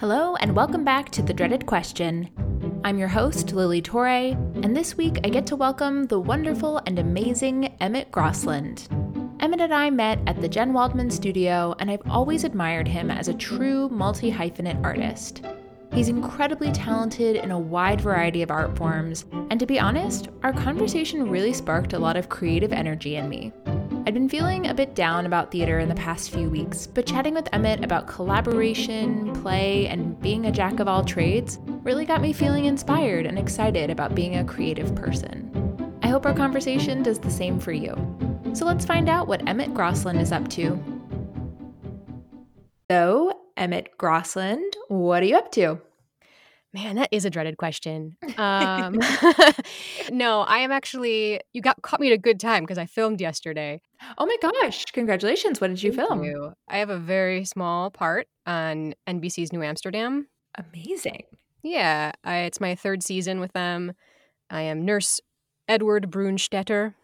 Hello, and welcome back to The Dreaded Question. I'm your host, Lili Torre, and this week I get to welcome the wonderful and amazing Emmett Grosland. Emmett and I met at the Jen Waldman studio, and I've always admired him as a true multi hyphenate artist. He's incredibly talented in a wide variety of art forms, and to be honest, our conversation really sparked a lot of creative energy in me. I'd been feeling a bit down about theater in the past few weeks, but chatting with Emmett about collaboration, play, and being a jack of all trades really got me feeling inspired and excited about being a creative person. I hope our conversation does the same for you. So let's find out what Emmett Grosland is up to. So, Emmett Grosland, what are you up to? Man, that is a dreaded question. Um, no, I am actually. You got caught me at a good time because I filmed yesterday. Oh my gosh! Congratulations! What did you Thank film? you. I have a very small part on NBC's New Amsterdam. Amazing. Yeah, I, it's my third season with them. I am Nurse Edward Brunstetter.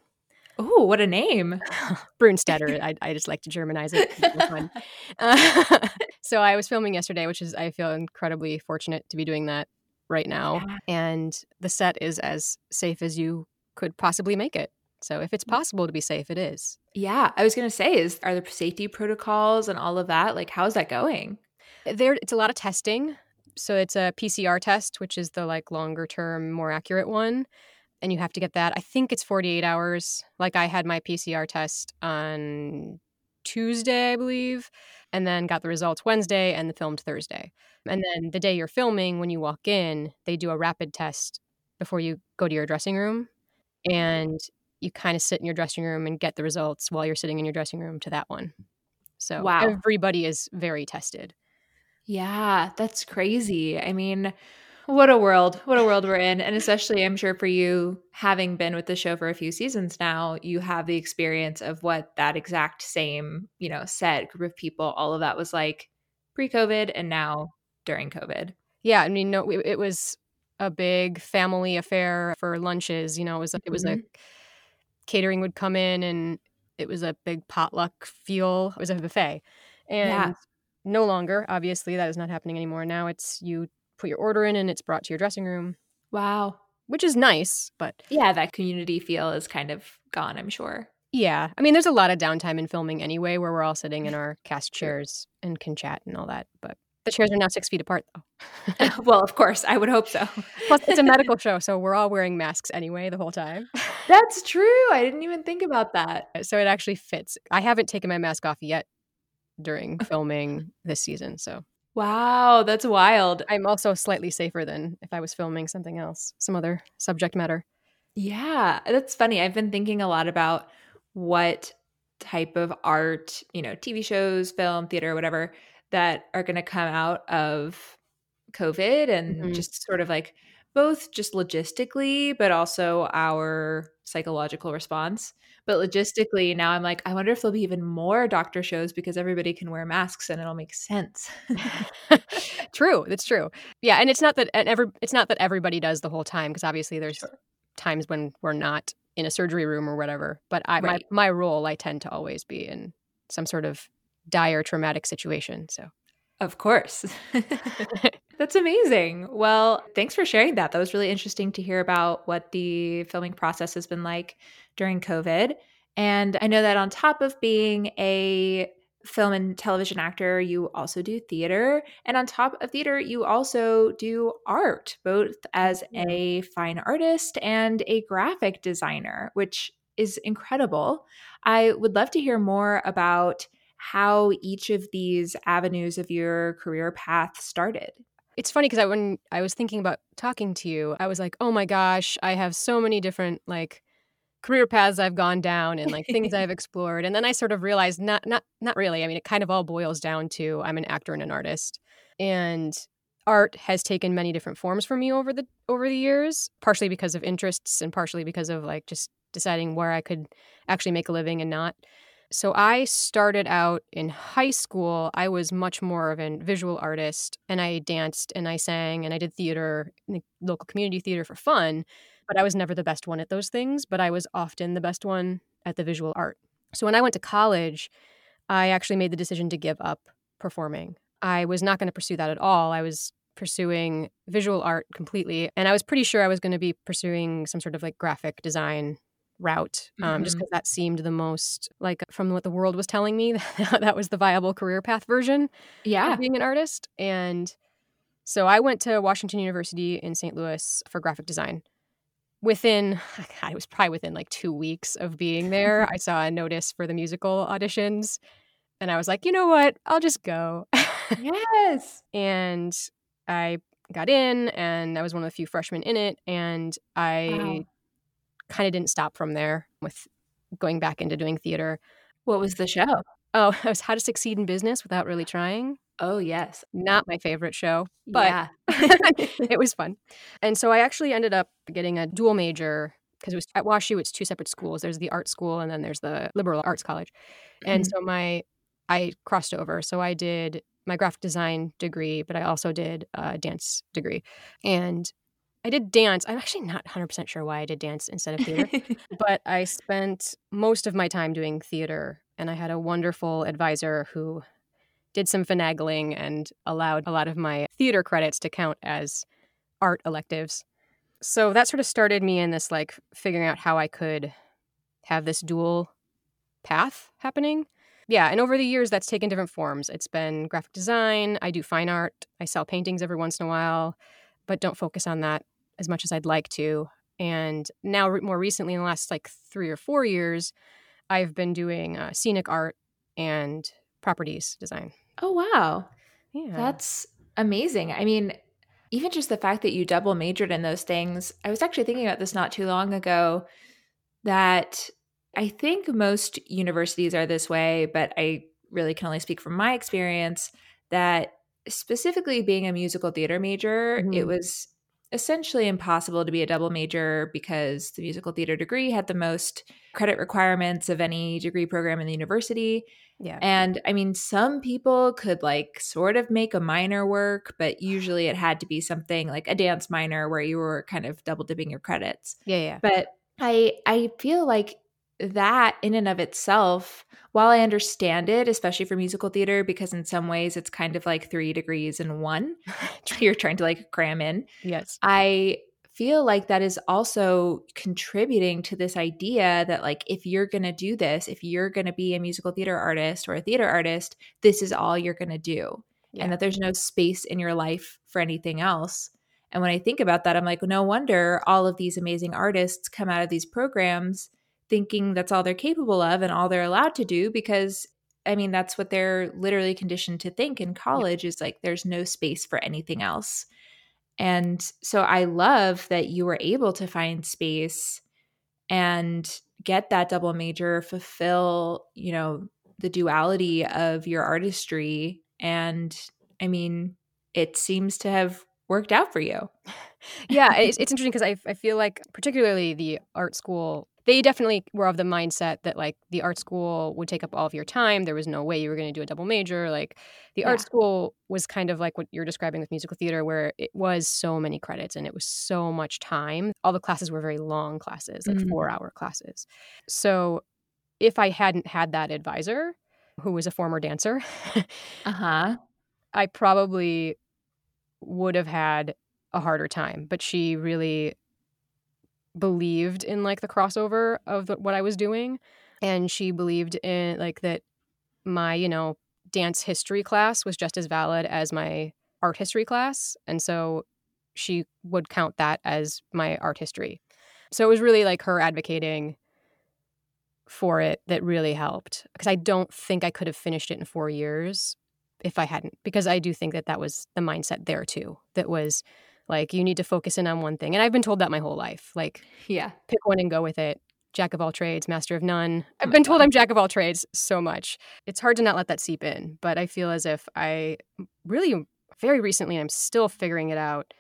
Oh, what a name! Brunstetter. I, I just like to Germanize it. Fun. Uh, so I was filming yesterday, which is I feel incredibly fortunate to be doing that right now. Yeah. And the set is as safe as you could possibly make it. So if it's possible to be safe, it is. Yeah, I was gonna say, is are the safety protocols and all of that? Like, how's that going? There, it's a lot of testing. So it's a PCR test, which is the like longer term, more accurate one, and you have to get that. I think it's 48 hours. Like I had my PCR test on Tuesday, I believe, and then got the results Wednesday and the filmed Thursday. And then the day you're filming, when you walk in, they do a rapid test before you go to your dressing room, and you kind of sit in your dressing room and get the results while you're sitting in your dressing room to that one. So Wow. everybody is very tested. Yeah, that's crazy. I mean, what a world. What a world we're in. And especially, I'm sure for you, having been with the show for a few seasons now, you have the experience of what that exact same, you know, set group of people, all of that was like pre COVID and now during COVID. Yeah, I mean, no, it, it was a big family affair for lunches. You know, it was a, it was a mm-hmm. catering would come in, and it was a big potluck feel. It was a buffet, and Yeah. no longer. Obviously, that is not happening anymore. Now it's you put your order in, and it's brought to your dressing room, Wow. which is nice. But Yeah, that community feel is kind of gone, I'm sure. yeah, I mean, there's a lot of downtime in filming anyway, where we're all sitting in our cast chairs and can chat and all that. But the chairs are now six feet apart, though. well, of course, I would hope so. Plus, it's a medical show, so we're all wearing masks anyway the whole time. That's true. I didn't even think about that. Uh, so it actually fits. I haven't taken my mask off yet during filming this season, so Wow, that's wild. I'm also slightly safer than if I was filming something else, some other subject matter. Yeah, that's funny. I've been thinking a lot about what type of art, you know, TV shows, film, theater, whatever, that are going to come out of COVID and Mhm. just sort of like both just logistically, but also our psychological response. But logistically, now I'm like, I wonder if there'll be even more doctor shows because everybody can wear masks and it'll make sense. true, that's true. Yeah, and it's not that and every it's not that everybody does the whole time because obviously there's Sure. times when we're not in a surgery room or whatever. But I Right. my my role I tend to always be in some sort of dire traumatic situation. So Of course. That's amazing. Well, thanks for sharing that. That was really interesting to hear about what the filming process has been like during COVID. And I know that on top of being a film and television actor, you also do theater. And on top of theater, you also do art, both as mm-hmm. a fine artist and a graphic designer, which is incredible. I would love to hear more about how each of these avenues of your career path started. It's funny because I, when I was thinking about talking to you, I was like, oh my gosh, I have so many different like career paths I've gone down and like things I've explored. And then I sort of realized not not not really. I mean, it kind of all boils down to I'm an actor and an artist. And art has taken many different forms for me over the over the years, partially because of interests and partially because of like just deciding where I could actually make a living and not. So I started out in high school. I was much more of a visual artist and I danced and I sang and I did theater, in the local community theater for fun. But I was never the best one at those things, but I was often the best one at the visual art. So when I went to college, I actually made the decision to give up performing. I was not going to pursue that at all. I was pursuing visual art completely. And I was pretty sure I was going to be pursuing some sort of like graphic design route um, mm-hmm. just because that seemed the most like from what the world was telling me that was the viable career path version yeah. being an artist and so i went to washington university in st louis for graphic design. Within God, it was probably within like two weeks of being there i saw a notice for the musical auditions and i was like you know what? I'll just go. Yes. And i got in and i was one of the few freshmen in it and i wow kind of didn't stop from there with going back into doing theater. What was the show? Oh, it was How to Succeed in Business Without Really Trying. Oh, yes. Not my favorite show, but yeah. it was fun. And so I actually ended up getting a dual major because it was at WashU, it's two separate schools. There's the art school and then there's the liberal arts college. And mm-hmm. so my, I crossed over. So I did my graphic design degree, but I also did a dance degree. And I did dance. I'm actually not 100% sure why I did dance instead of theater, but I spent most of my time doing theater. And I had a wonderful advisor who did some finagling and allowed a lot of my theater credits to count as art electives. So that sort of started me in this like figuring out how I could have this dual path happening. Yeah, and over the years that's taken different forms. It's been graphic design, I do fine art, I sell paintings every once in a while, but don't focus on that as much as I'd like to. And now, more recently, in the last like three or four years, I've been doing uh, scenic art and properties design. Oh, wow. Yeah. That's amazing. I mean, even just the fact that you double majored in those things, I was actually thinking about this not too long ago that I think most universities are this way, but I really can only speak from my experience that specifically being a musical theater major, mm-hmm. it was essentially impossible to be a double major because the musical theater degree had the most credit requirements of any degree program in the university. Yeah. And I mean, some people could like sort of make a minor work, but usually it had to be something like a dance minor where you were kind of double dipping your credits. Yeah, yeah. But I I feel like that in and of itself, while I understand it, especially for musical theater, because in some ways it's kind of like three degrees in one, you're trying to like cram in. Yes. I feel like that is also contributing to this idea that like if you're going to do this if you're going to be a musical theater artist or a theater artist this is all you're going to do yeah. and that there's no space in your life for anything else and when i think about that i'm like no wonder all of these amazing artists come out of these programs thinking that's all they're capable of and all they're allowed to do because I mean that's what they're literally conditioned to think in college is like there's no space for anything else. And so I love that you were able to find space and get that double major, fulfill, you know, the duality of your artistry and I mean it seems to have worked out for you. yeah, it's, it's interesting because I, I feel like particularly the art school they definitely were of the mindset that like the art school would take up all of your time. There was no way you were going to do a double major. Like the yeah. art school was kind of like what you're describing with musical theater, where it was so many credits and it was so much time. All the classes were very long classes, like mm-hmm. four hour classes. So if I hadn't had that advisor who was a former dancer, uh huh, I probably would have had a harder time. But she really believed in like the crossover of the, what I was doing. And she believed in like that my, you know, dance history class was just as valid as my art history class. And so she would count that as my art history. So it was really like her advocating for it that really helped. Because I don't think I could have finished it in 4 years if I hadn't because I do think that that was the mindset there too that was like you need to focus in on one thing. And I've been told that my whole life. Like, yeah, pick one and go with it. Jack of all trades, master of none. Oh I've been told I'm jack of all trades so much. It's hard to not let that seep in, but I feel as if I really very recently I'm still figuring it out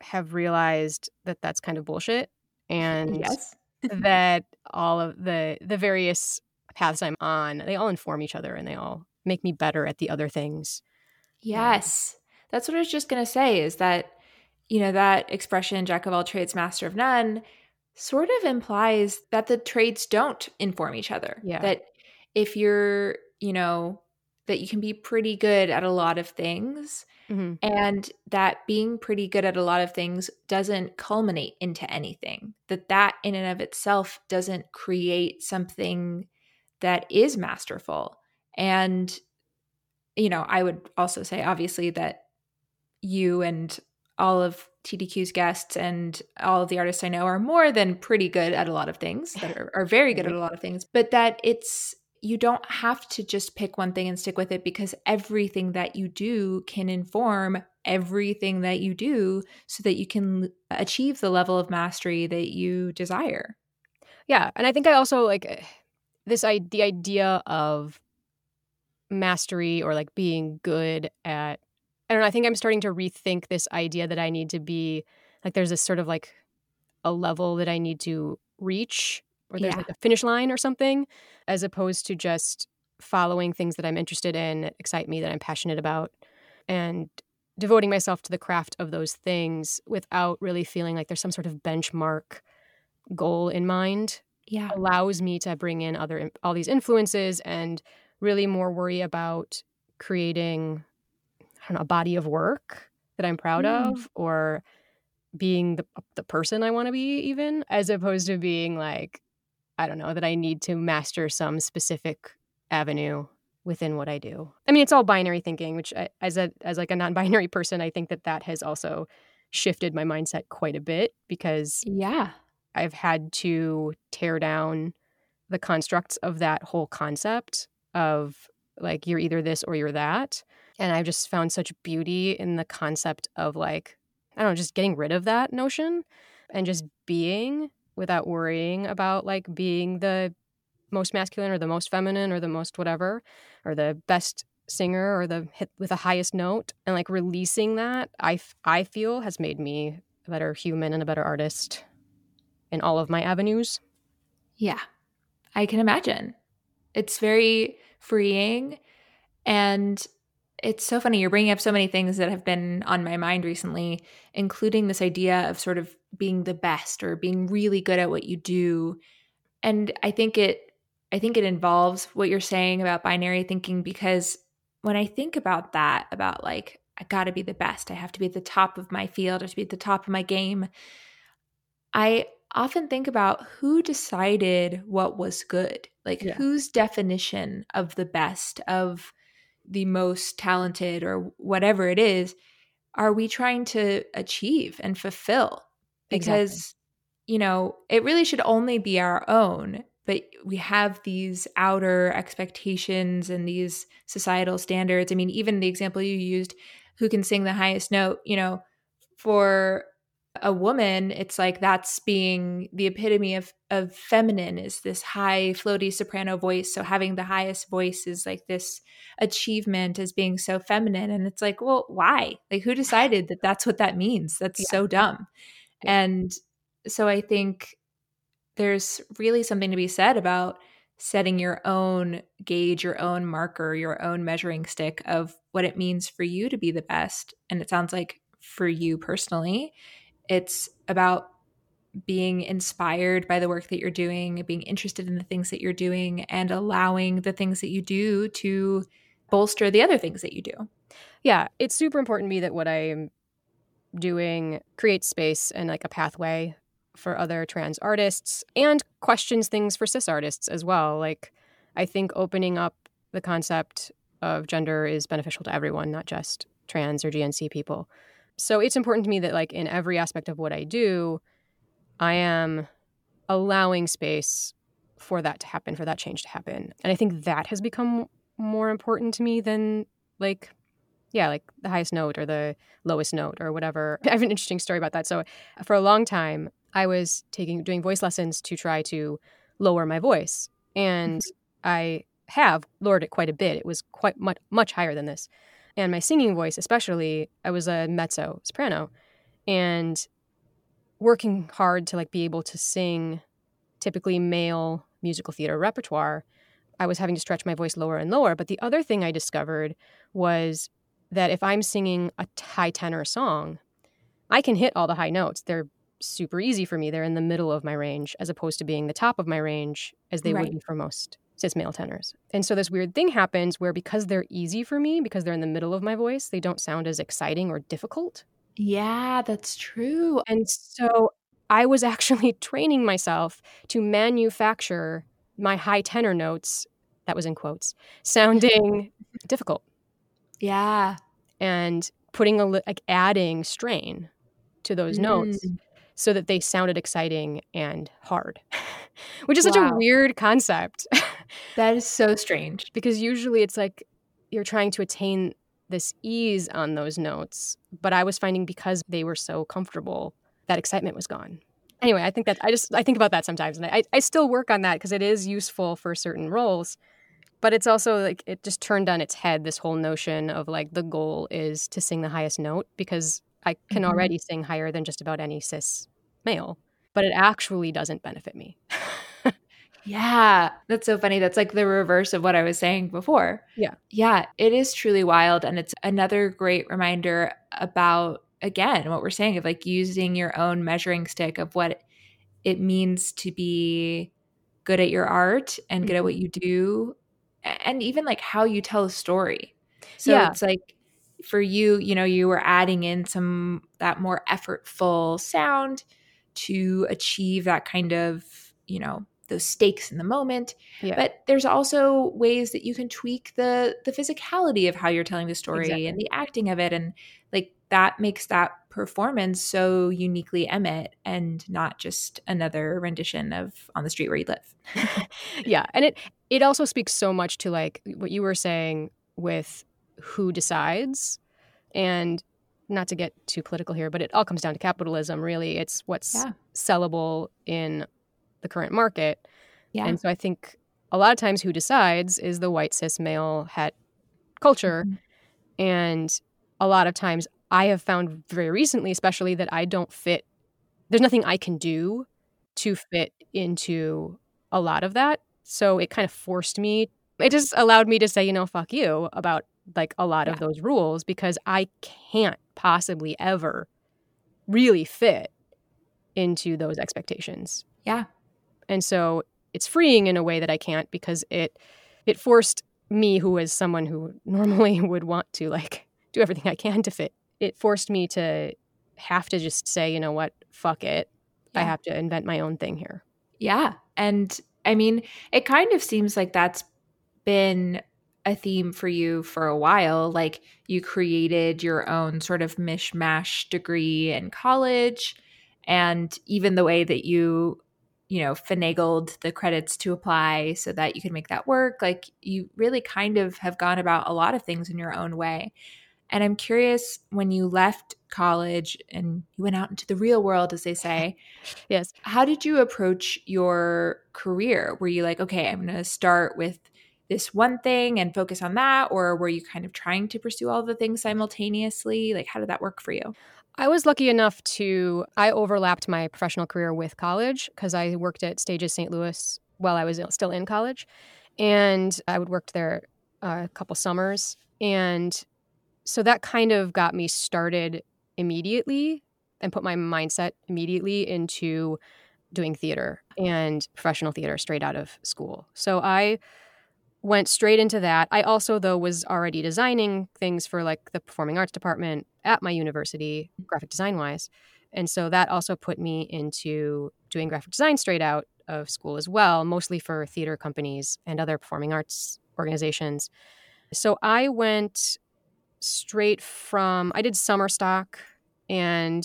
have realized that that's kind of bullshit and yes. that all of the the various paths I'm on, they all inform each other and they all make me better at the other things. Yes. That's what I was just going to say is that you know, that expression, jack of all trades, master of none, sort of implies that the trades don't inform each other. Yeah. That if you're, you know, that you can be pretty good at a lot of things mm-hmm. and that being pretty good at a lot of things doesn't culminate into anything that that in and of itself doesn't create something that is masterful and you know i would also say obviously that you and all of TDQ's guests and all of the artists I know are more than pretty good at a lot of things that are, are very good at a lot of things, but that it's you don't have to just pick one thing and stick with it because everything that you do can inform everything that you do so that you can achieve the level of mastery that you desire. Yeah, and I think I also like eh, this I the idea of mastery or like being good at I don't know, I think I'm starting to rethink this idea that I need to be like there's this sort of like a level that I need to reach or there's yeah. like a finish line or something, as opposed to just following things that I'm interested in, that excite me, that I'm passionate about, and devoting myself to the craft of those things without really feeling like there's some sort of benchmark goal in mind. Yeah. Allows me to bring in other all these influences and really more worry about creating I don't know, a body of work that I'm proud mm. of or being the the person I want to be even as opposed to being like I don't know, that I need to master some specific avenue within what I do. I mean, it's all binary thinking, which I, as a as like a non-binary person, I think that that has also shifted my mindset quite a bit because yeah, I've had to tear down the constructs of that whole concept of like you're either this or you're that. And I've just found such beauty in the concept of like I don't know, just getting rid of that notion and just being without worrying about like being the most masculine or the most feminine or the most whatever or the best singer or the hit with the highest note and like releasing that I, f- I feel has made me a better human and a better artist in all of my avenues. Yeah. I can imagine. It's very freeing and it's so funny. You're bringing up so many things that have been on my mind recently, including this idea of sort of being the best or being really good at what you do. And I think it I think it involves what you're saying about binary thinking because when I think about that, about like, I got to be the best, I have to be at the top of my field, I have to be at the top of my game, I often think about who decided what was good. Like, yeah. whose definition of the best, of the most talented or whatever it is are we trying to achieve and fulfill because exactly. you know it really should only be our own but we have these outer expectations and these societal standards i mean even the example you used who can sing the highest note you know for a woman it's like that's being the epitome of of feminine is this high floaty soprano voice. So having the highest voice is like this achievement as being so feminine. And it's like well why? Like who decided that that's what that means? That's yeah. so dumb. Yeah. and so i think there's really something to be said about setting your own gauge your own marker your own measuring stick of what it means for you to be the best. And it sounds like for you personally it's about being inspired by the work that you're doing, being interested in the things that you're doing, and allowing the things that you do to bolster the other things that you do. Yeah, it's super important to me that what I'm doing creates space and like a pathway for other trans artists and questions things for cis artists as well. Like, I think opening up the concept of gender is beneficial to everyone, not just trans or GNC people. So it's important to me that, like, in every aspect of what I do, I am allowing space for that to happen, for that change to happen. And I think that has become more important to me than, like, yeah, like the highest note or the lowest note or whatever. I have an interesting story about that. So for a long time, I was taking doing voice lessons to try to lower my voice, and mm-hmm. I have lowered it quite a bit. It was quite much much higher than this and my singing voice especially i was a mezzo soprano and working hard to like be able to sing typically male musical theater repertoire i was having to stretch my voice lower and lower. But the other thing i discovered was that if i'm singing a high tenor song i can hit all the high notes. They're super easy for me. They're in the middle of my range as opposed to being the top of my range as they right. would be for most cis male tenors. And so this weird thing happens where because they're easy for me, because they're in the middle of my voice, they don't sound as exciting or difficult. Yeah, that's true. And so I was actually training myself to manufacture my high tenor notes, that was in quotes, sounding difficult. Yeah. And putting a like adding strain to those mm. notes so that they sounded exciting and hard, which is wow. such a weird concept. That is so strange. Because usually it's like you're trying to attain this ease on those notes, but I was finding because they were so comfortable, that excitement was gone. Anyway, I think that I just I think about that sometimes, and I I still work on that because it is useful for certain roles, but it's also like it just turned on its head this whole notion of like the goal is to sing the highest note because I can mm-hmm. already sing higher than just about any cis male, but it actually doesn't benefit me. yeah, that's so funny. That's like the reverse of what I was saying before. Yeah. Yeah, it is truly wild. And it's another great reminder about, again, what we're saying of like using your own measuring stick of what it means to be good at your art and good at what mm-hmm. you do and even like how you tell a story. So yeah. it's like for you, you know, you were adding in some that more effortful sound to achieve that kind of, you know, those stakes in the moment. Yeah. But there's also ways that you can tweak the the physicality of how you're telling the story exactly. and the acting of it and like that makes that performance so uniquely Emmett and not just another rendition of On the Street Where You Live. yeah, and it it also speaks so much to like what you were saying with who decides and not to get too political here, but it all comes down to capitalism, really. It's what's yeah. sellable in the current market. Yeah. And so I think a lot of times who decides is the white cis male het culture. Mm-hmm. And a lot of times I have found very recently, especially, that I don't fit, there's nothing I can do to fit into a lot of that. So it kind of forced me, it just allowed me to say, you know, fuck you about like a lot yeah. of those rules because I can't possibly ever really fit into those expectations. Yeah. And so it's freeing in a way that I can't because it it forced me who is someone who normally would want to like do everything I can to fit. It forced me to have to just say, you know what, fuck it. Yeah. I have to invent my own thing here. Yeah. And I mean, it kind of seems like that's been a theme for you for a while. Like you created your own sort of mishmash degree in college, and even the way that you, you know, finagled the credits to apply so that you could make that work. Like you really kind of have gone about a lot of things in your own way. And I'm curious when you left college and you went out into the real world, as they say. yes. How did you approach your career? Were you like, okay, I'm going to start with this one thing and focus on that? Or were you kind of trying to pursue all the things simultaneously? Like, how did that work for you? I was lucky enough to, I overlapped my professional career with college because I worked at Stages St. Louis while I was still in college. And I would worked there uh, a couple summers. And so that kind of got me started immediately and put my mindset immediately into doing theater and professional theater straight out of school. So I went straight into that. I also, though, was already designing things for like the performing arts department at my university, graphic design wise. And so that also put me into doing graphic design straight out of school as well, mostly for theater companies and other performing arts organizations. So I went straight from, I did summer stock and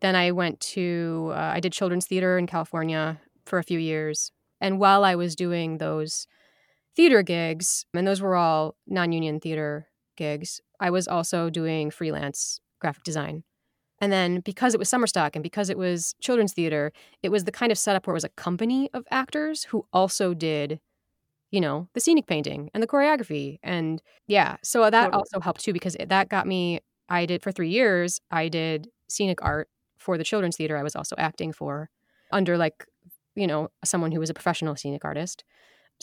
then I went to, uh, I did children's theater in California for a few years. And while I was doing those theater gigs, and those were all non union theater gigs. I was also doing freelance graphic design. And then because it was summer stock and because it was children's theater, it was the kind of setup where it was a company of actors who also did, you know, the scenic painting and the choreography. And yeah, so that totally. also helped too because that got me, I did for three years, I did scenic art for the children's theater I was also acting for under like, you know, someone who was a professional scenic artist.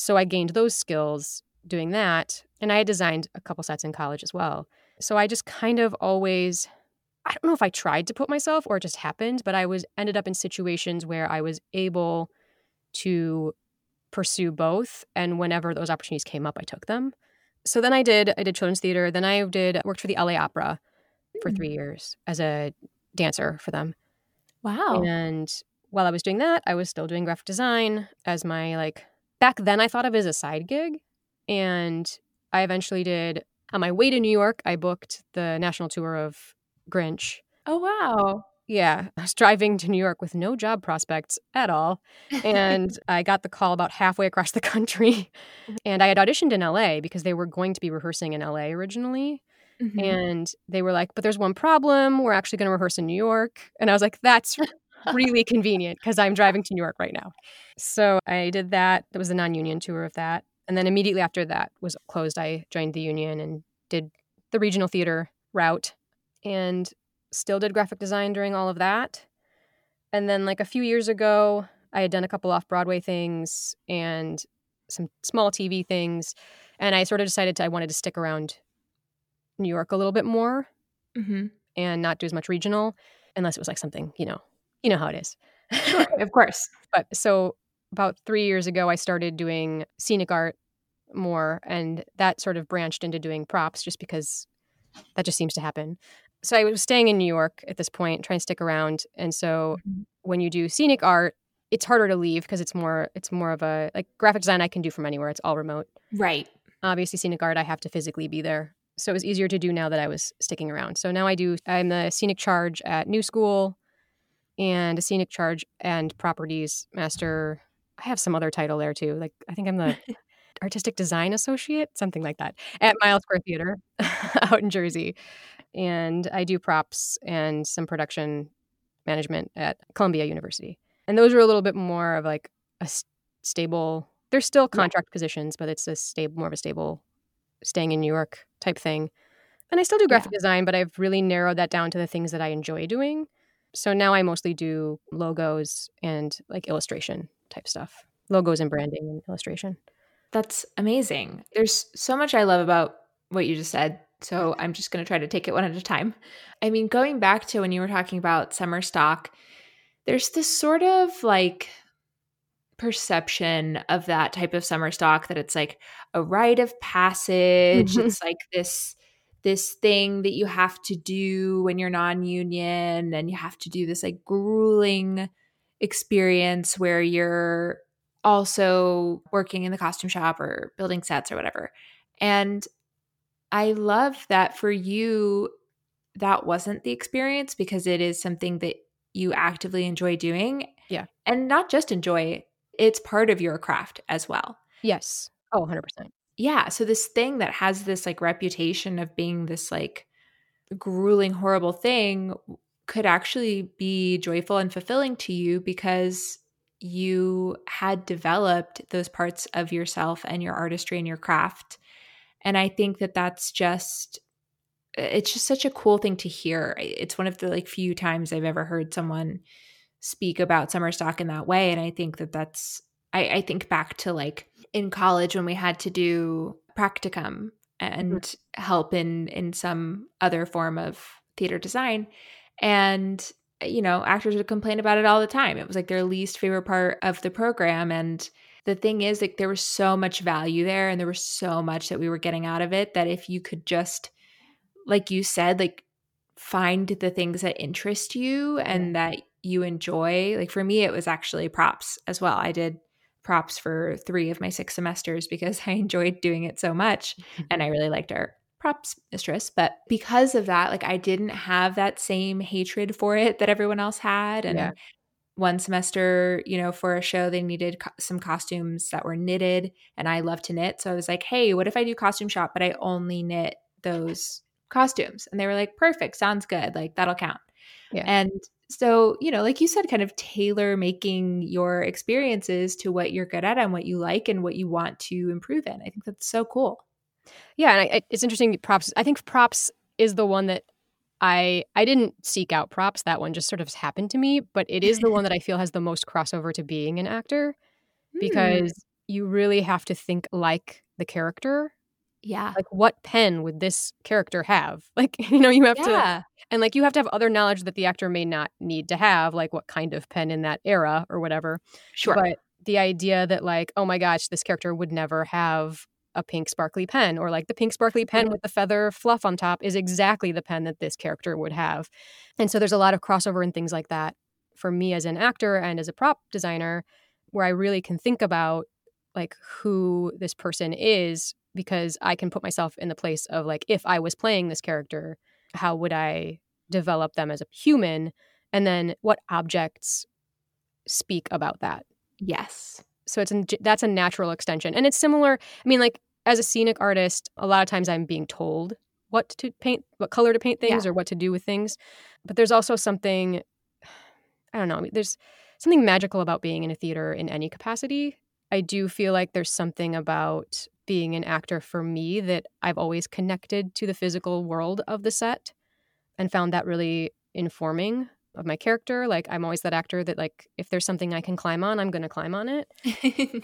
So I gained those skills doing that. And I had designed a couple sets in college as well. So I just kind of always I don't know if I tried to put myself or it just happened, but I was ended up in situations where I was able to pursue both. And whenever those opportunities came up, I took them. So then I did I did children's theater. Then I did worked for the LA Opera for hmm. three years as a dancer for them. Wow. And while I was doing that, I was still doing graphic design as my like back then I thought of it as a side gig. And I eventually did on my way to New York, I booked the national tour of Grinch. Oh wow. Yeah, I was driving to New York with no job prospects at all. And I got the call about halfway across the country. And I had auditioned in LA because they were going to be rehearsing in LA originally. Mhm. And they were like, but there's one problem. We're actually going to rehearse in New York. And I was like, that's really convenient because I'm driving to New York right now. So I did that. It was a non union tour of that. And then immediately after that was closed, I joined the union and did the regional theater route and still did graphic design during all of that. And then, like a few years ago, I had done a couple off Broadway things and some small TV things. And I sort of decided to, I wanted to stick around New York a little bit more hmm and not do as much regional unless it was like something, you know, you know how it is. Sure, of course. But so about three years ago, I started doing scenic art more, and that sort of branched into doing props just because that just seems to happen. So I was staying in New York at this point, trying to stick around. And so Mhm. when you do scenic art, it's harder to leave because it's more it's more of a like graphic design I can do from anywhere. It's all remote. Right. Obviously, scenic art I have to physically be there. So it was easier to do now that I was sticking around. So now I do I'm the scenic charge at New School and a scenic charge and properties master. I have some other title there too. Like I think I'm the artistic design associate, something like that, at Mile Square Theater out in Jersey. And I do props and some production management at Columbia University. And those are a little bit more of like a s- stable. They're still Yeah. contract positions, but it's a stable, more of a stable, staying in New York type thing. And I still do graphic design, but I've really narrowed that down to the things that I enjoy doing. So now I mostly do logos and like illustration type stuff, logos and branding and illustration. That's amazing. There's so much I love about what you just said. So I'm just going to try to take it one at a time. I mean, going back to when you were talking about summer stock, there's this sort of like perception of that type of summer stock that it's like a rite of passage. Mhm. it's like this this thing that you have to do when you're non-union and you have to do this like grueling experience where you're also working in the costume shop or building sets or whatever. And I love that for you, that wasn't the experience because it is something that you actively enjoy doing. Yeah. And not just enjoy, it's part of your craft as well. Yes. Oh, 100%. Yeah. So this thing that has this like reputation of being this like grueling, horrible thing could actually be joyful and fulfilling to you because you had developed those parts of yourself and your artistry and your craft. And I think that that's just it's just such a cool thing to hear. It's one of the like few times I've ever heard someone speak about summer stock in that way and I think that that's I, I think back to like in college when we had to do practicum and mm. help in in some other form of theater design. And you know actors would complain about it all the time. It was like their least favorite part of the program. And the thing is like there was so much value there and there was so much that we were getting out of it that if you could just like you said like find the things that interest you and that you enjoy like for me it was actually props as well. I did props for three of my six semesters because I enjoyed doing it so much and I really liked our props mistress. But because of that, like I didn't have that same hatred for it that everyone else had. And Yeah. one semester, you know, for a show, they needed co- some costumes that were knitted and I love to knit. So I was like, hey, what if I do costume shop, but I only knit those costumes? And they were like, perfect, sounds good. Like that'll count. Yeah. And so, you know, like you said, kind of tailor making your experiences to what you're good at and what you like and what you want to improve in. I think that's so cool. Yeah, and I, it's interesting. Props. I think props is the one that I I didn't seek out props. That one just sort of happened to me, but it is the one that I feel has the most crossover to being an actor Hmm. because you really have to think like the character. Yeah. Like, what pen would this character have? Like, you know, you have to, and like, you have to have other knowledge that the actor may not need to have, like what kind of pen in that era or whatever. Sure. But the idea that like oh my gosh this character would never have a pink sparkly pen or like the pink sparkly pen mm-hmm. with the feather fluff on top is exactly the pen that this character would have and so there's a lot of crossover and things like that for me as an actor and as a prop designer where i really can think about like who this person is because i can put myself in the place of like if i was playing this character how would i develop them as a human? And then what objects speak about that? Yes. so it's an, that's a natural extension. And it's similar i mean like as a scenic artist a lot of times i'm being told what to paint what color to paint things or what to do with things. But there's also something i don't know there's something magical about being in a theater in any capacity i do feel like there's something about being an actor for me that i've always connected to the physical world of the set and found that really informing of my character like i'm always that actor that like if there's something i can climb on i'm going to climb on it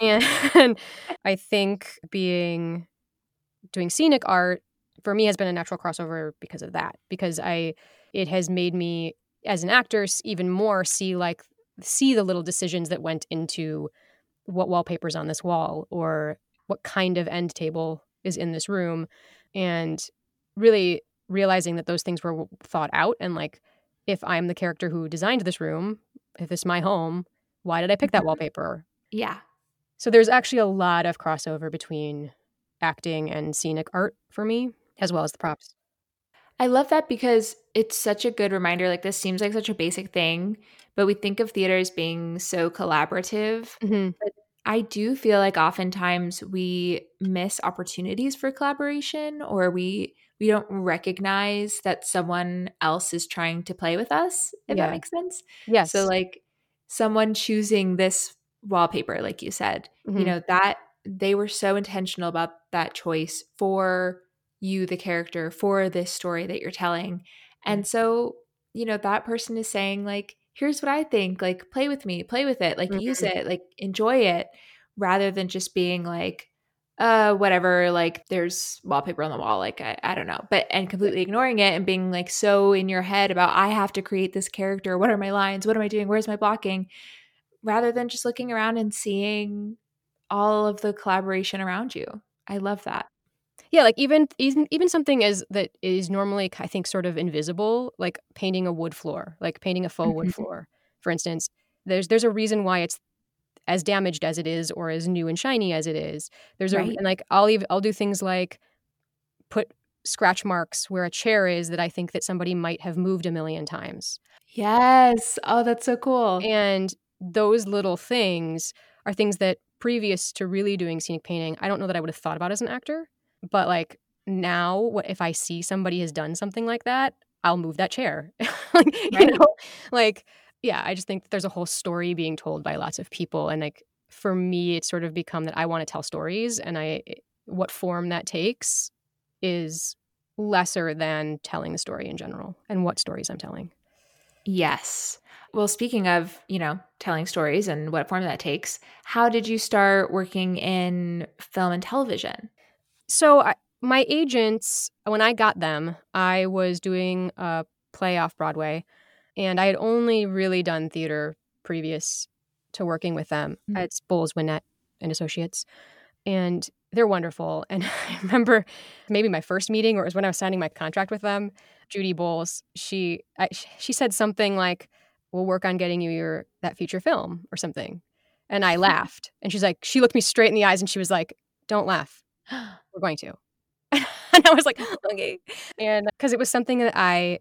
and I think being doing scenic art for me has been a natural crossover because of that. Because I it has made me as an actor even more see like see the little decisions that went into what wallpaper's on this wall or what kind of end table is in this room and really realizing that those things were thought out and like if I'm the character who designed this room, if this is my home, why did I pick that Mhm. wallpaper? yeah. So there's actually a lot of crossover between acting and scenic art for me, as well as the props. I love that because it's such a good reminder. Like, this seems like such a basic thing, but we think of theater as being so collaborative. Mm-hmm. I do feel like oftentimes we miss opportunities for collaboration or we we don't recognize that someone else is trying to play with us, if Yeah. that makes sense. Yes. So like someone choosing this wallpaper, like you said, you Mhm. know, that they were so intentional about that choice for you, the character, for this story that you're telling. And so, you know, that person is saying, like, here's what I think, like, play with me, play with it, like, use Mhm. it, like, enjoy it, rather than just being like, uh, whatever, like, there's wallpaper on the wall, like, I, I don't know, but, and completely ignoring it and being like so in your head about, I have to create this character. What are my lines? What am I doing? Where's my blocking? Rather than just looking around and seeing all of the collaboration around you. I love that. Yeah, like even even even something as that is normally I think sort of invisible, like painting a wood floor, like painting a faux wood Mhm. floor, for instance. There's there's a reason why it's as damaged as it is or as new and shiny as it is. There's a Right. and like I'll even I'll do things like put scratch marks where a chair is that I think that somebody might have moved a million times. Yes. Oh, that's so cool. And those little things are things that previous to really doing scenic painting, I don't know that I would have thought about as an actor. But like now, what if I see somebody has done something like that, I'll move that chair. like, you Right. know, like, yeah, I just think there's a whole story being told by lots of people. And like for me, it's sort of become that I want to tell stories and I what form that takes is lesser than telling the story in general and what stories I'm telling. Yes. Well, speaking of, you know, telling stories and what form that takes, how did you start working in film and television? So I, my agents, when I got them, I was doing a play off Broadway, and I had only really done theater previous to working with them. Mm. It's Boals Winnett and Associates, and they're wonderful. And I remember maybe my first meeting, or it was when I was signing my contract with them. Judy Boals, she I, she said something like, "We'll work on getting you your that feature film or something," and I laughed. And she's like, she looked me straight in the eyes, and she was like, "Don't laugh." we're going to. and I was like, okay. And uh, because it was something that I,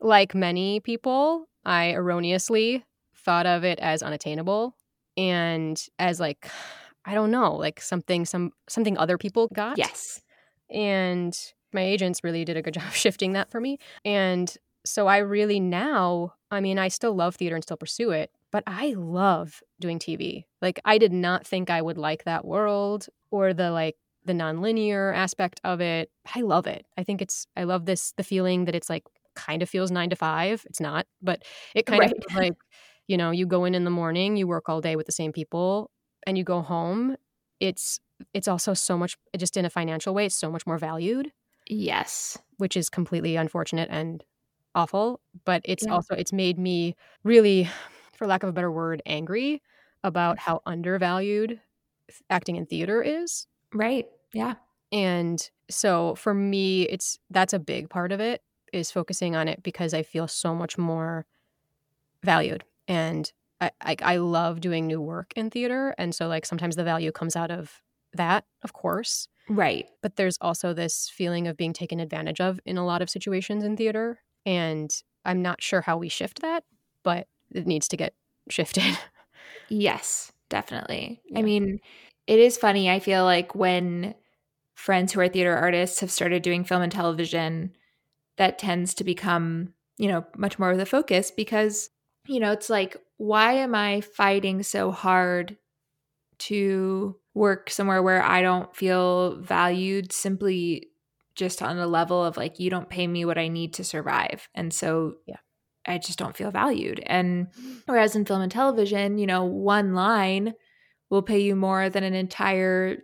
like many people, I erroneously thought of it as unattainable and as like, I don't know, like something some something other people got. yes. And my agents really did a good job shifting that for me. And so I really now, I mean, I still love theater and still pursue it, but I love doing TV. Like I did not think I would like that world or the like the nonlinear aspect of it. I love it. I think it's I love this the feeling that it's like kind of feels 9 to 5. It's not, but it kind Right. of feels like you know, you go in in the morning, you work all day with the same people and you go home. It's it's also so much just in a financial way, it's so much more valued Yes. which is completely unfortunate and awful but it's Yeah. also it's made me really for lack of a better word angry about how undervalued acting in theater is. Right. Yeah. And so for me, it's that's a big part of it is focusing on it because I feel so much more valued. And I, I, I love doing new work in theater. And so like sometimes the value comes out of that, of course. Right. But there's also this feeling of being taken advantage of in a lot of situations in theater. And I'm not sure how we shift that, but it needs to get shifted. Yes, definitely. Yeah. I mean, it is funny. I feel like when friends who are theater artists have started doing film and television, that tends to become, you know, much more of the focus because, you know, it's like, why am I fighting so hard to work somewhere where I don't feel valued simply just on the level of like, you don't pay me what I need to survive. And so, yeah. I just don't feel valued. And whereas in film and television, you know, one line will pay you more than an entire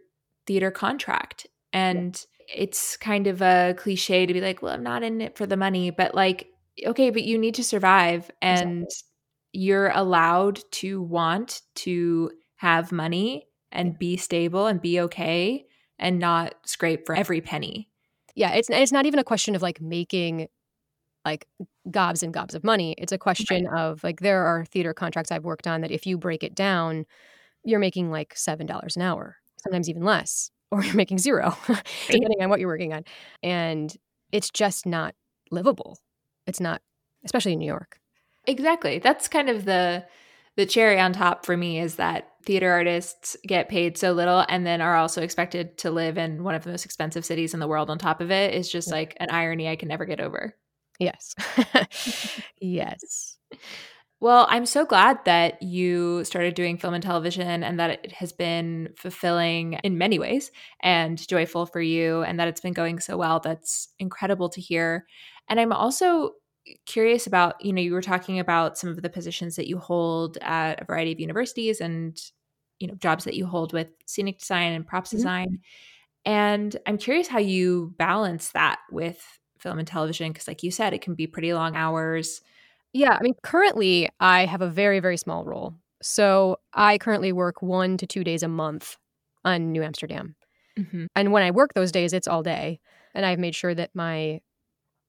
theater contract. And yeah. it's kind of a cliche to be like, well, I'm not in it for the money, but like, okay, but you need to survive and exactly. you're allowed to want to have money and be stable and be okay and not scrape for every penny. Yeah, it's it's not even a question of like making like gobs and gobs of money. It's a question right. of like there are theater contracts I've worked on that if you break it down, you're making like seven dollars an hour, sometimes even less, or you're making zero, depending on what you're working on. And it's just not livable. It's not, especially in New York. Exactly. That's kind of the the cherry on top for me is that theater artists get paid so little and then are also expected to live in one of the most expensive cities in the world on top of it is just like an irony I can never get over. Yes. yes. Well, I'm so glad that you started doing film and television and that it has been fulfilling in many ways and joyful for you and that it's been going so well. That's incredible to hear. And I'm also curious about, you know, you were talking about some of the positions that you hold at a variety of universities and, you know, jobs that you hold with scenic design and props mm-hmm. design. And I'm curious how you balance that with film and television because like you said it can be pretty long hours yeah i mean currently i have a very very small role so i currently work one to two days a month on new amsterdam mm-hmm. and when i work those days it's all day and i've made sure that my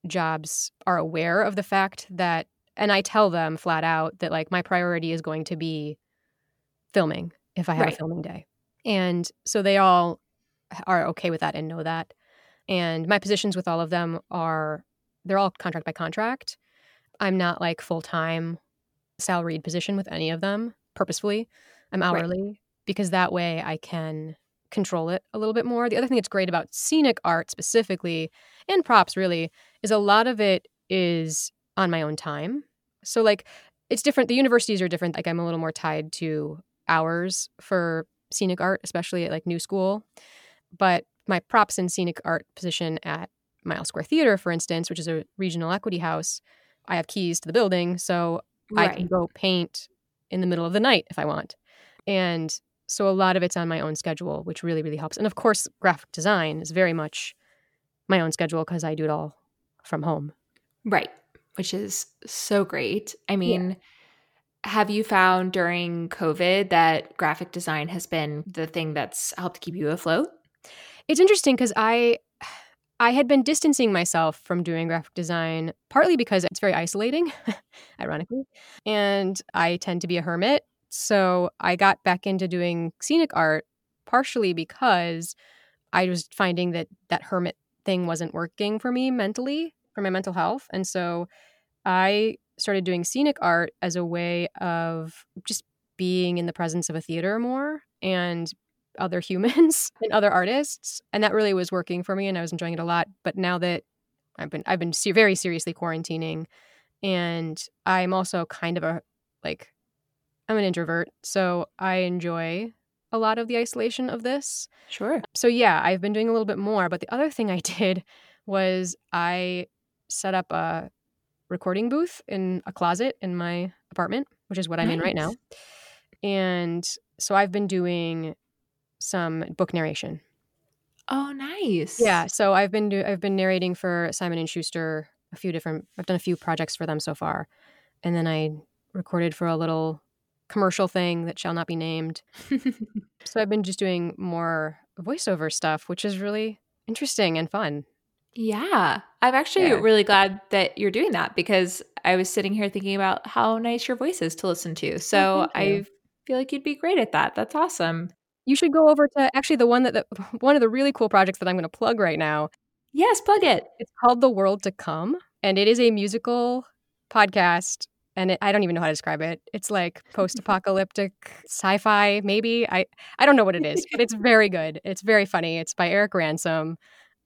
jobs are aware of the fact that and i tell them flat out that like my priority is going to be filming if i have right. a filming day and so they all are okay with that and know that and my positions with all of them are they're all contract by contract. I'm not like full time salaried position with any of them purposefully. I'm hourly right. because that way I can control it a little bit more. The other thing that's great about scenic art specifically and props really is a lot of it is on my own time. So like it's different. The universities are different. Like I'm a little more tied to hours for scenic art, especially at like new school. But my props and scenic art position at Mile Square Theater, for instance, which is a regional equity house, I have keys to the building, so right. I can go paint in the middle of the night if I want. And so a lot of it's on my own schedule, which really, really helps. And of course, graphic design is very much my own schedule because I do it all from home. Right, which is so great. I mean, yeah. have you found during COVID that graphic design has been the thing that's helped keep you afloat? It's interesting because I I had been distancing myself from doing graphic design partly because it's very isolating, ironically, and I tend to be a hermit. So I got back into doing scenic art partially because I was finding that that hermit thing wasn't working for me mentally, for my mental health. And so I started doing scenic art as a way of just being in the presence of a theater more and other humans and other artists and that really was working for me and I was enjoying it a lot but now that I've been I've been very seriously quarantining and I'm also kind of a like I'm an introvert so I enjoy a lot of the isolation of this. Sure. So yeah, I've been doing a little bit more but the other thing I did was I set up a recording booth in a closet in my apartment, which is what I'm in right now. And so I've been doing some book narration. Oh, nice. Yeah, so I've been do- I've been narrating for Simon and Schuster a few different I've done a few projects for them so far. And then I recorded for a little commercial thing that shall not be named. so I've been just doing more voiceover stuff, which is really interesting and fun. Yeah. I'm actually Yeah. really glad that you're doing that because I was sitting here thinking about how nice your voice is to listen to. Oh, so thank you. I feel like you'd be great at that. That's awesome. You should go over to actually the one that the, one of the really cool projects that I'm going to plug right now. Yes, plug it. It's called The World to Come, and it is a musical podcast. And it, I don't even know how to describe it. It's like post-apocalyptic sci-fi, maybe. I I don't know what it is, but it's very good. It's very funny. It's by Eric Ransom,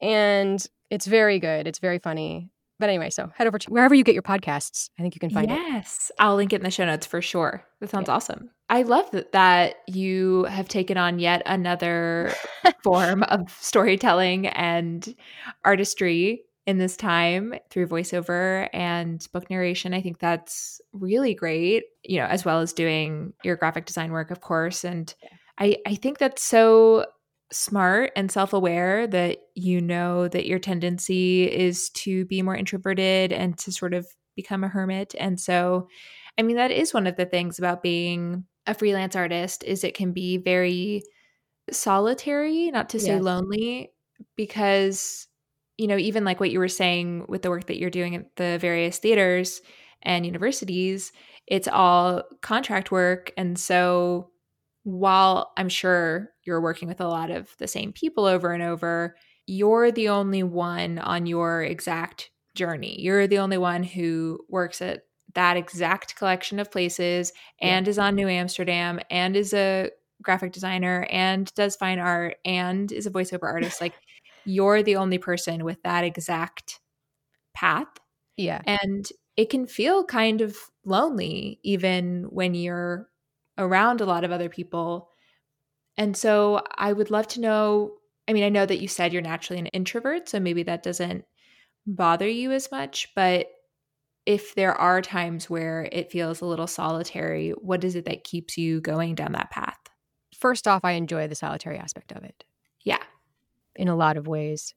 and it's very good. It's very funny. But anyway, so head over to wherever you get your podcasts. I think you can find it. yes. I'll link it in the show notes for sure. That sounds awesome. I love that, that you have taken on yet another form of storytelling and artistry in this time through voiceover and book narration. I think that's really great, you know, as well as doing your graphic design work, of course. And I, I think that's so smart and self-aware that you know that your tendency is to be more introverted and to sort of become a hermit and so i mean that is one of the things about being a freelance artist is it can be very solitary not to say Yes. lonely because you know even like what you were saying with the work that you're doing at the various theaters and universities it's all contract work and so while I'm sure you're working with a lot of the same people over and over, you're the only one on your exact journey. You're the only one who works at that exact collection of places and is on New Amsterdam and is a graphic designer and does fine art and is a voiceover artist. like you're the only person with that exact path. Yeah. And it can feel kind of lonely even when you're around a lot of other people. And so I would love to know. I mean, I know that you said you're naturally an introvert, so maybe that doesn't bother you as much. But if there are times where it feels a little solitary, what is it that keeps you going down that path? First off, I enjoy the solitary aspect of it. Yeah. in a lot of ways.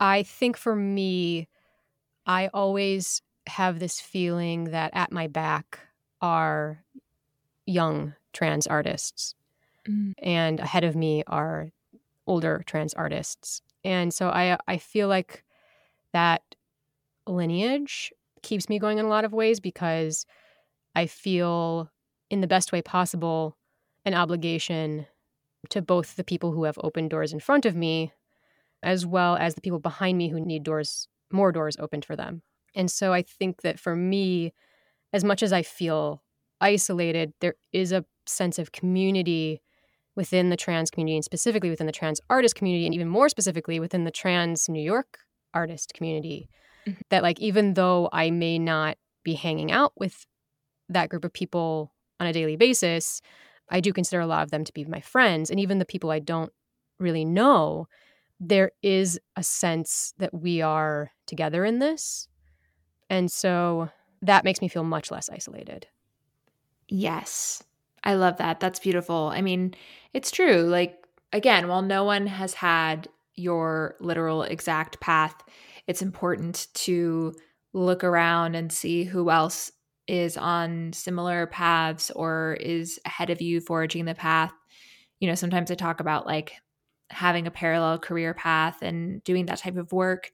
I think for me, I always have this feeling that at my back are young trans artists, Mm. and ahead of me are older trans artists. And so I I feel like that lineage keeps me going in a lot of ways because I feel in the best way possible an obligation to both the people who have opened doors in front of me as well as the people behind me who need doors more doors opened for them. And so I think that for me as much as I feel isolated there is a sense of community within the trans community and specifically within the trans artist community and even more specifically within the trans New York artist community Mhm. that like even though I may not be hanging out with that group of people on a daily basis I do consider a lot of them to be my friends and even the people I don't really know there is a sense that we are together in this and so that makes me feel much less isolated Yes. I love that. That's beautiful. I mean, it's true. Like, again, while no one has had your literal exact path, it's important to look around and see who else is on similar paths or is ahead of you forging the path. You know, sometimes I talk about like having a parallel career path and doing that type of work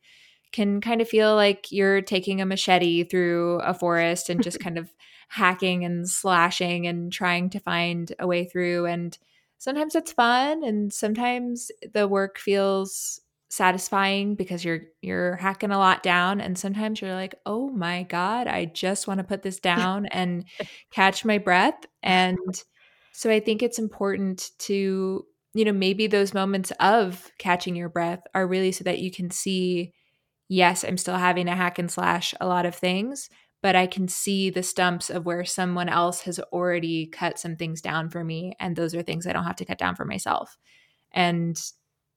can kind of feel like you're taking a machete through a forest and just kind of hacking and slashing and trying to find a way through and sometimes it's fun and sometimes the work feels satisfying because you're you're hacking a lot down and sometimes you're like oh my god i just want to put this down and catch my breath. And so i think it's important to you know maybe those moments of catching your breath are really so that you can see yes i'm still having a hack and slash a lot of things but I can see the stumps of where someone else has already cut some things down for me. And those are things I don't have to cut down for myself. And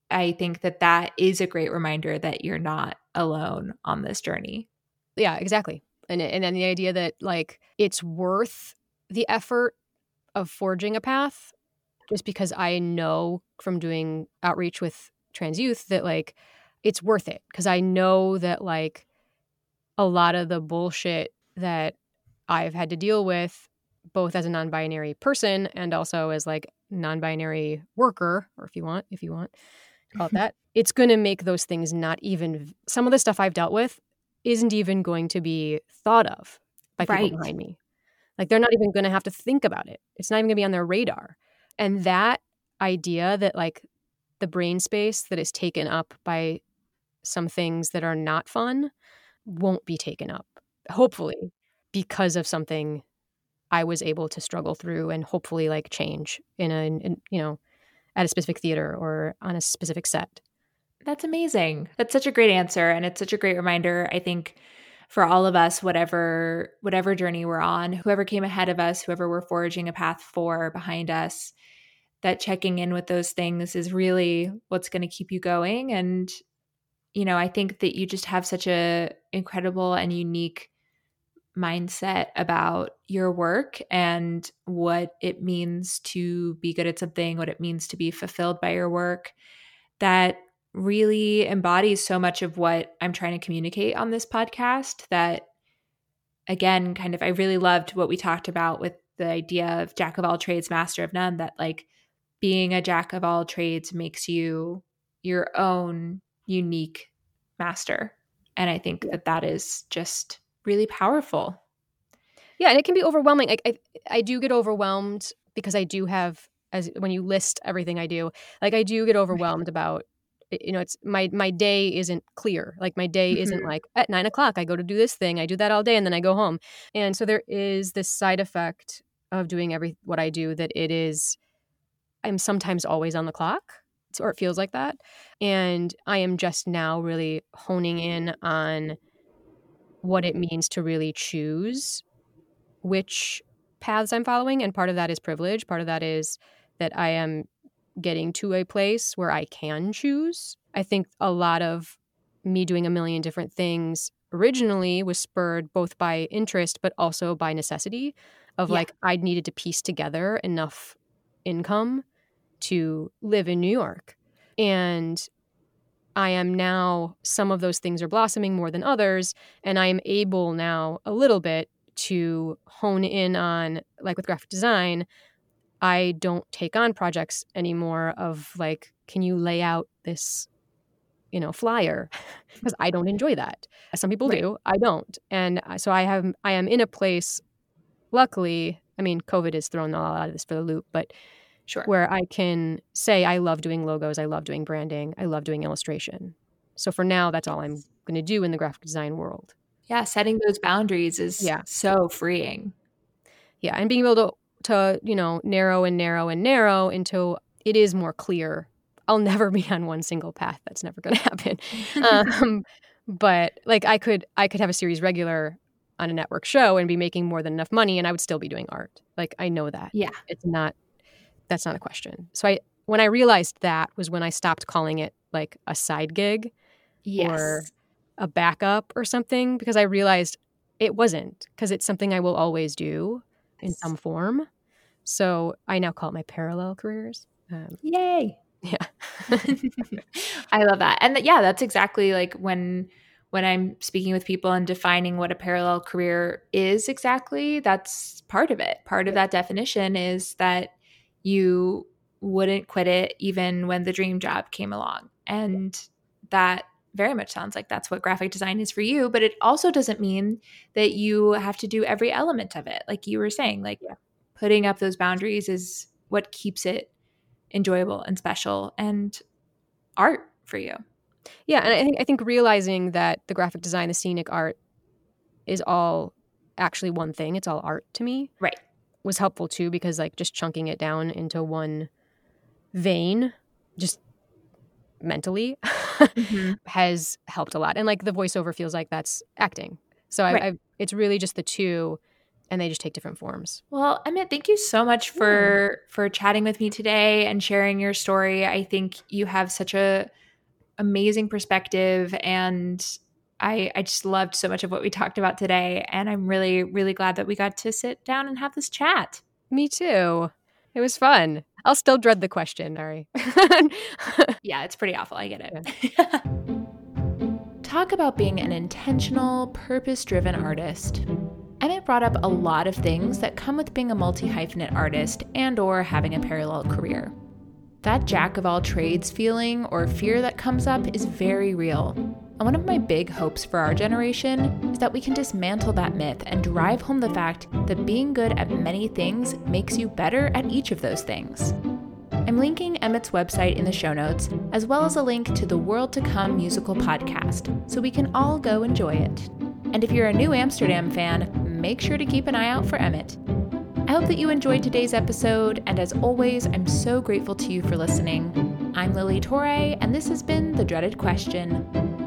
I think that that is a great reminder that you're not alone on this journey. Yeah, exactly. And and then the idea that like it's worth the effort of forging a path just because I know from doing outreach with trans youth that like it's worth it because I know that like a lot of the bullshit that I've had to deal with both as a non-binary person and also as like non-binary worker or if you want if you want to call it that it's going to make those things not even some of the stuff i've dealt with isn't even going to be thought of by people Right. behind me. Like they're not even going to have to think about it. It's not even going to be on their radar. And that idea that like the brain space that is taken up by some things that are not fun won't be taken up hopefully because of something I was able to struggle through and hopefully like change in a in, you know at a specific theater or on a specific set. That's amazing. That's such a great answer and it's such a great reminder I think for all of us whatever whatever journey we're on, whoever came ahead of us, whoever we're forging a path for behind us, that checking in with those things is really what's going to keep you going and you know, I think that you just have such a incredible and unique mindset about your work and what it means to be good at something, what it means to be fulfilled by your work that really embodies so much of what I'm trying to communicate on this podcast that again kind of I really loved what we talked about with the idea of jack of all trades master of none that like being a jack of all trades makes you your own unique master and I think that that is just really powerful. Yeah, and it can be overwhelming. Like I, I do get overwhelmed because I do have as when you list everything I do, like I do get overwhelmed about you know it's my my day isn't clear like my day isn't Mhm. like at nine o'clock i go to do this thing i do that all day and then i go home and so there is this side effect of doing every what i do that it is i'm sometimes always on the clock or it feels like that and i am just now really honing in on what it means to really choose which paths I'm following. And part of that is privilege. Part of that is that I am getting to a place where I can choose. I think a lot of me doing a million different things originally was spurred both by interest, but also by necessity of Yeah. like I needed to piece together enough income to live in New York. And I am now, some of those things are blossoming more than others. And I am able now a little bit to hone in on, like with graphic design, I don't take on projects anymore of like, can you lay out this, you know, flyer? Because I don't enjoy that. Some people Right. do, I don't. And so I have, I am in a place, luckily, I mean, COVID has thrown a lot of this for the loop, but Sure. where I can say I love doing logos, I love doing branding, I love doing illustration. So for now, that's all I'm going to do in the graphic design world. yeah, setting those boundaries is Yeah. so freeing. Yeah, and being able to to you know narrow and narrow and narrow until it is more clear. I'll never be on one single path. That's never going to happen. um, but like I could I could have a series regular on a network show and be making more than enough money, and I would still be doing art. Like I know that. Yeah. it's not that's not a question. So I when I realized that was when I stopped calling it like a side gig yes. or a backup or something because I realized it wasn't because it's something I will always do in Yes. some form. So I now call it my parallel careers. Um, Yay. yeah. I love that. And th- yeah, that's exactly like when when I'm speaking with people and defining what a parallel career is exactly, that's part of it. Part of that definition is that you wouldn't quit it even when the dream job came along. And that very much sounds like that's what graphic design is for you, but it also doesn't mean that you have to do every element of it. Like you were saying, like Yeah. putting up those boundaries is what keeps it enjoyable and special and art for you. Yeah, and I think I think realizing that the graphic design, the scenic art is all actually one thing. It's all art to me. Right. Was helpful too because like just chunking it down into one vein just mentally mm-hmm. has helped a lot. And like the voiceover feels like that's acting. So I, Right. I it's really just the two and they just take different forms. Well, Emmett, thank you so much for for chatting with me today and sharing your story. I think you have such a amazing perspective and I I just loved so much of what we talked about today and I'm really really glad that we got to sit down and have this chat. Me too. It was fun. I'll still dread the question, Ari. Yeah, it's pretty awful. I get it. Talk about being an intentional, purpose driven artist. Emmett brought up a lot of things that come with being a multi-hyphenate artist and or having a parallel career. That jack of all trades feeling or fear that comes up is very real. And one of my big hopes for our generation is that we can dismantle that myth and drive home the fact that being good at many things makes you better at each of those things. I'm linking Emmett's website in the show notes, as well as a link to the World to Come musical podcast, so we can all go enjoy it. And if you're a new Amsterdam fan, make sure to keep an eye out for Emmett. I hope that you enjoyed today's episode, and as always, I'm so grateful to you for listening. I'm Lili Torre, and this has been The Dreaded Question.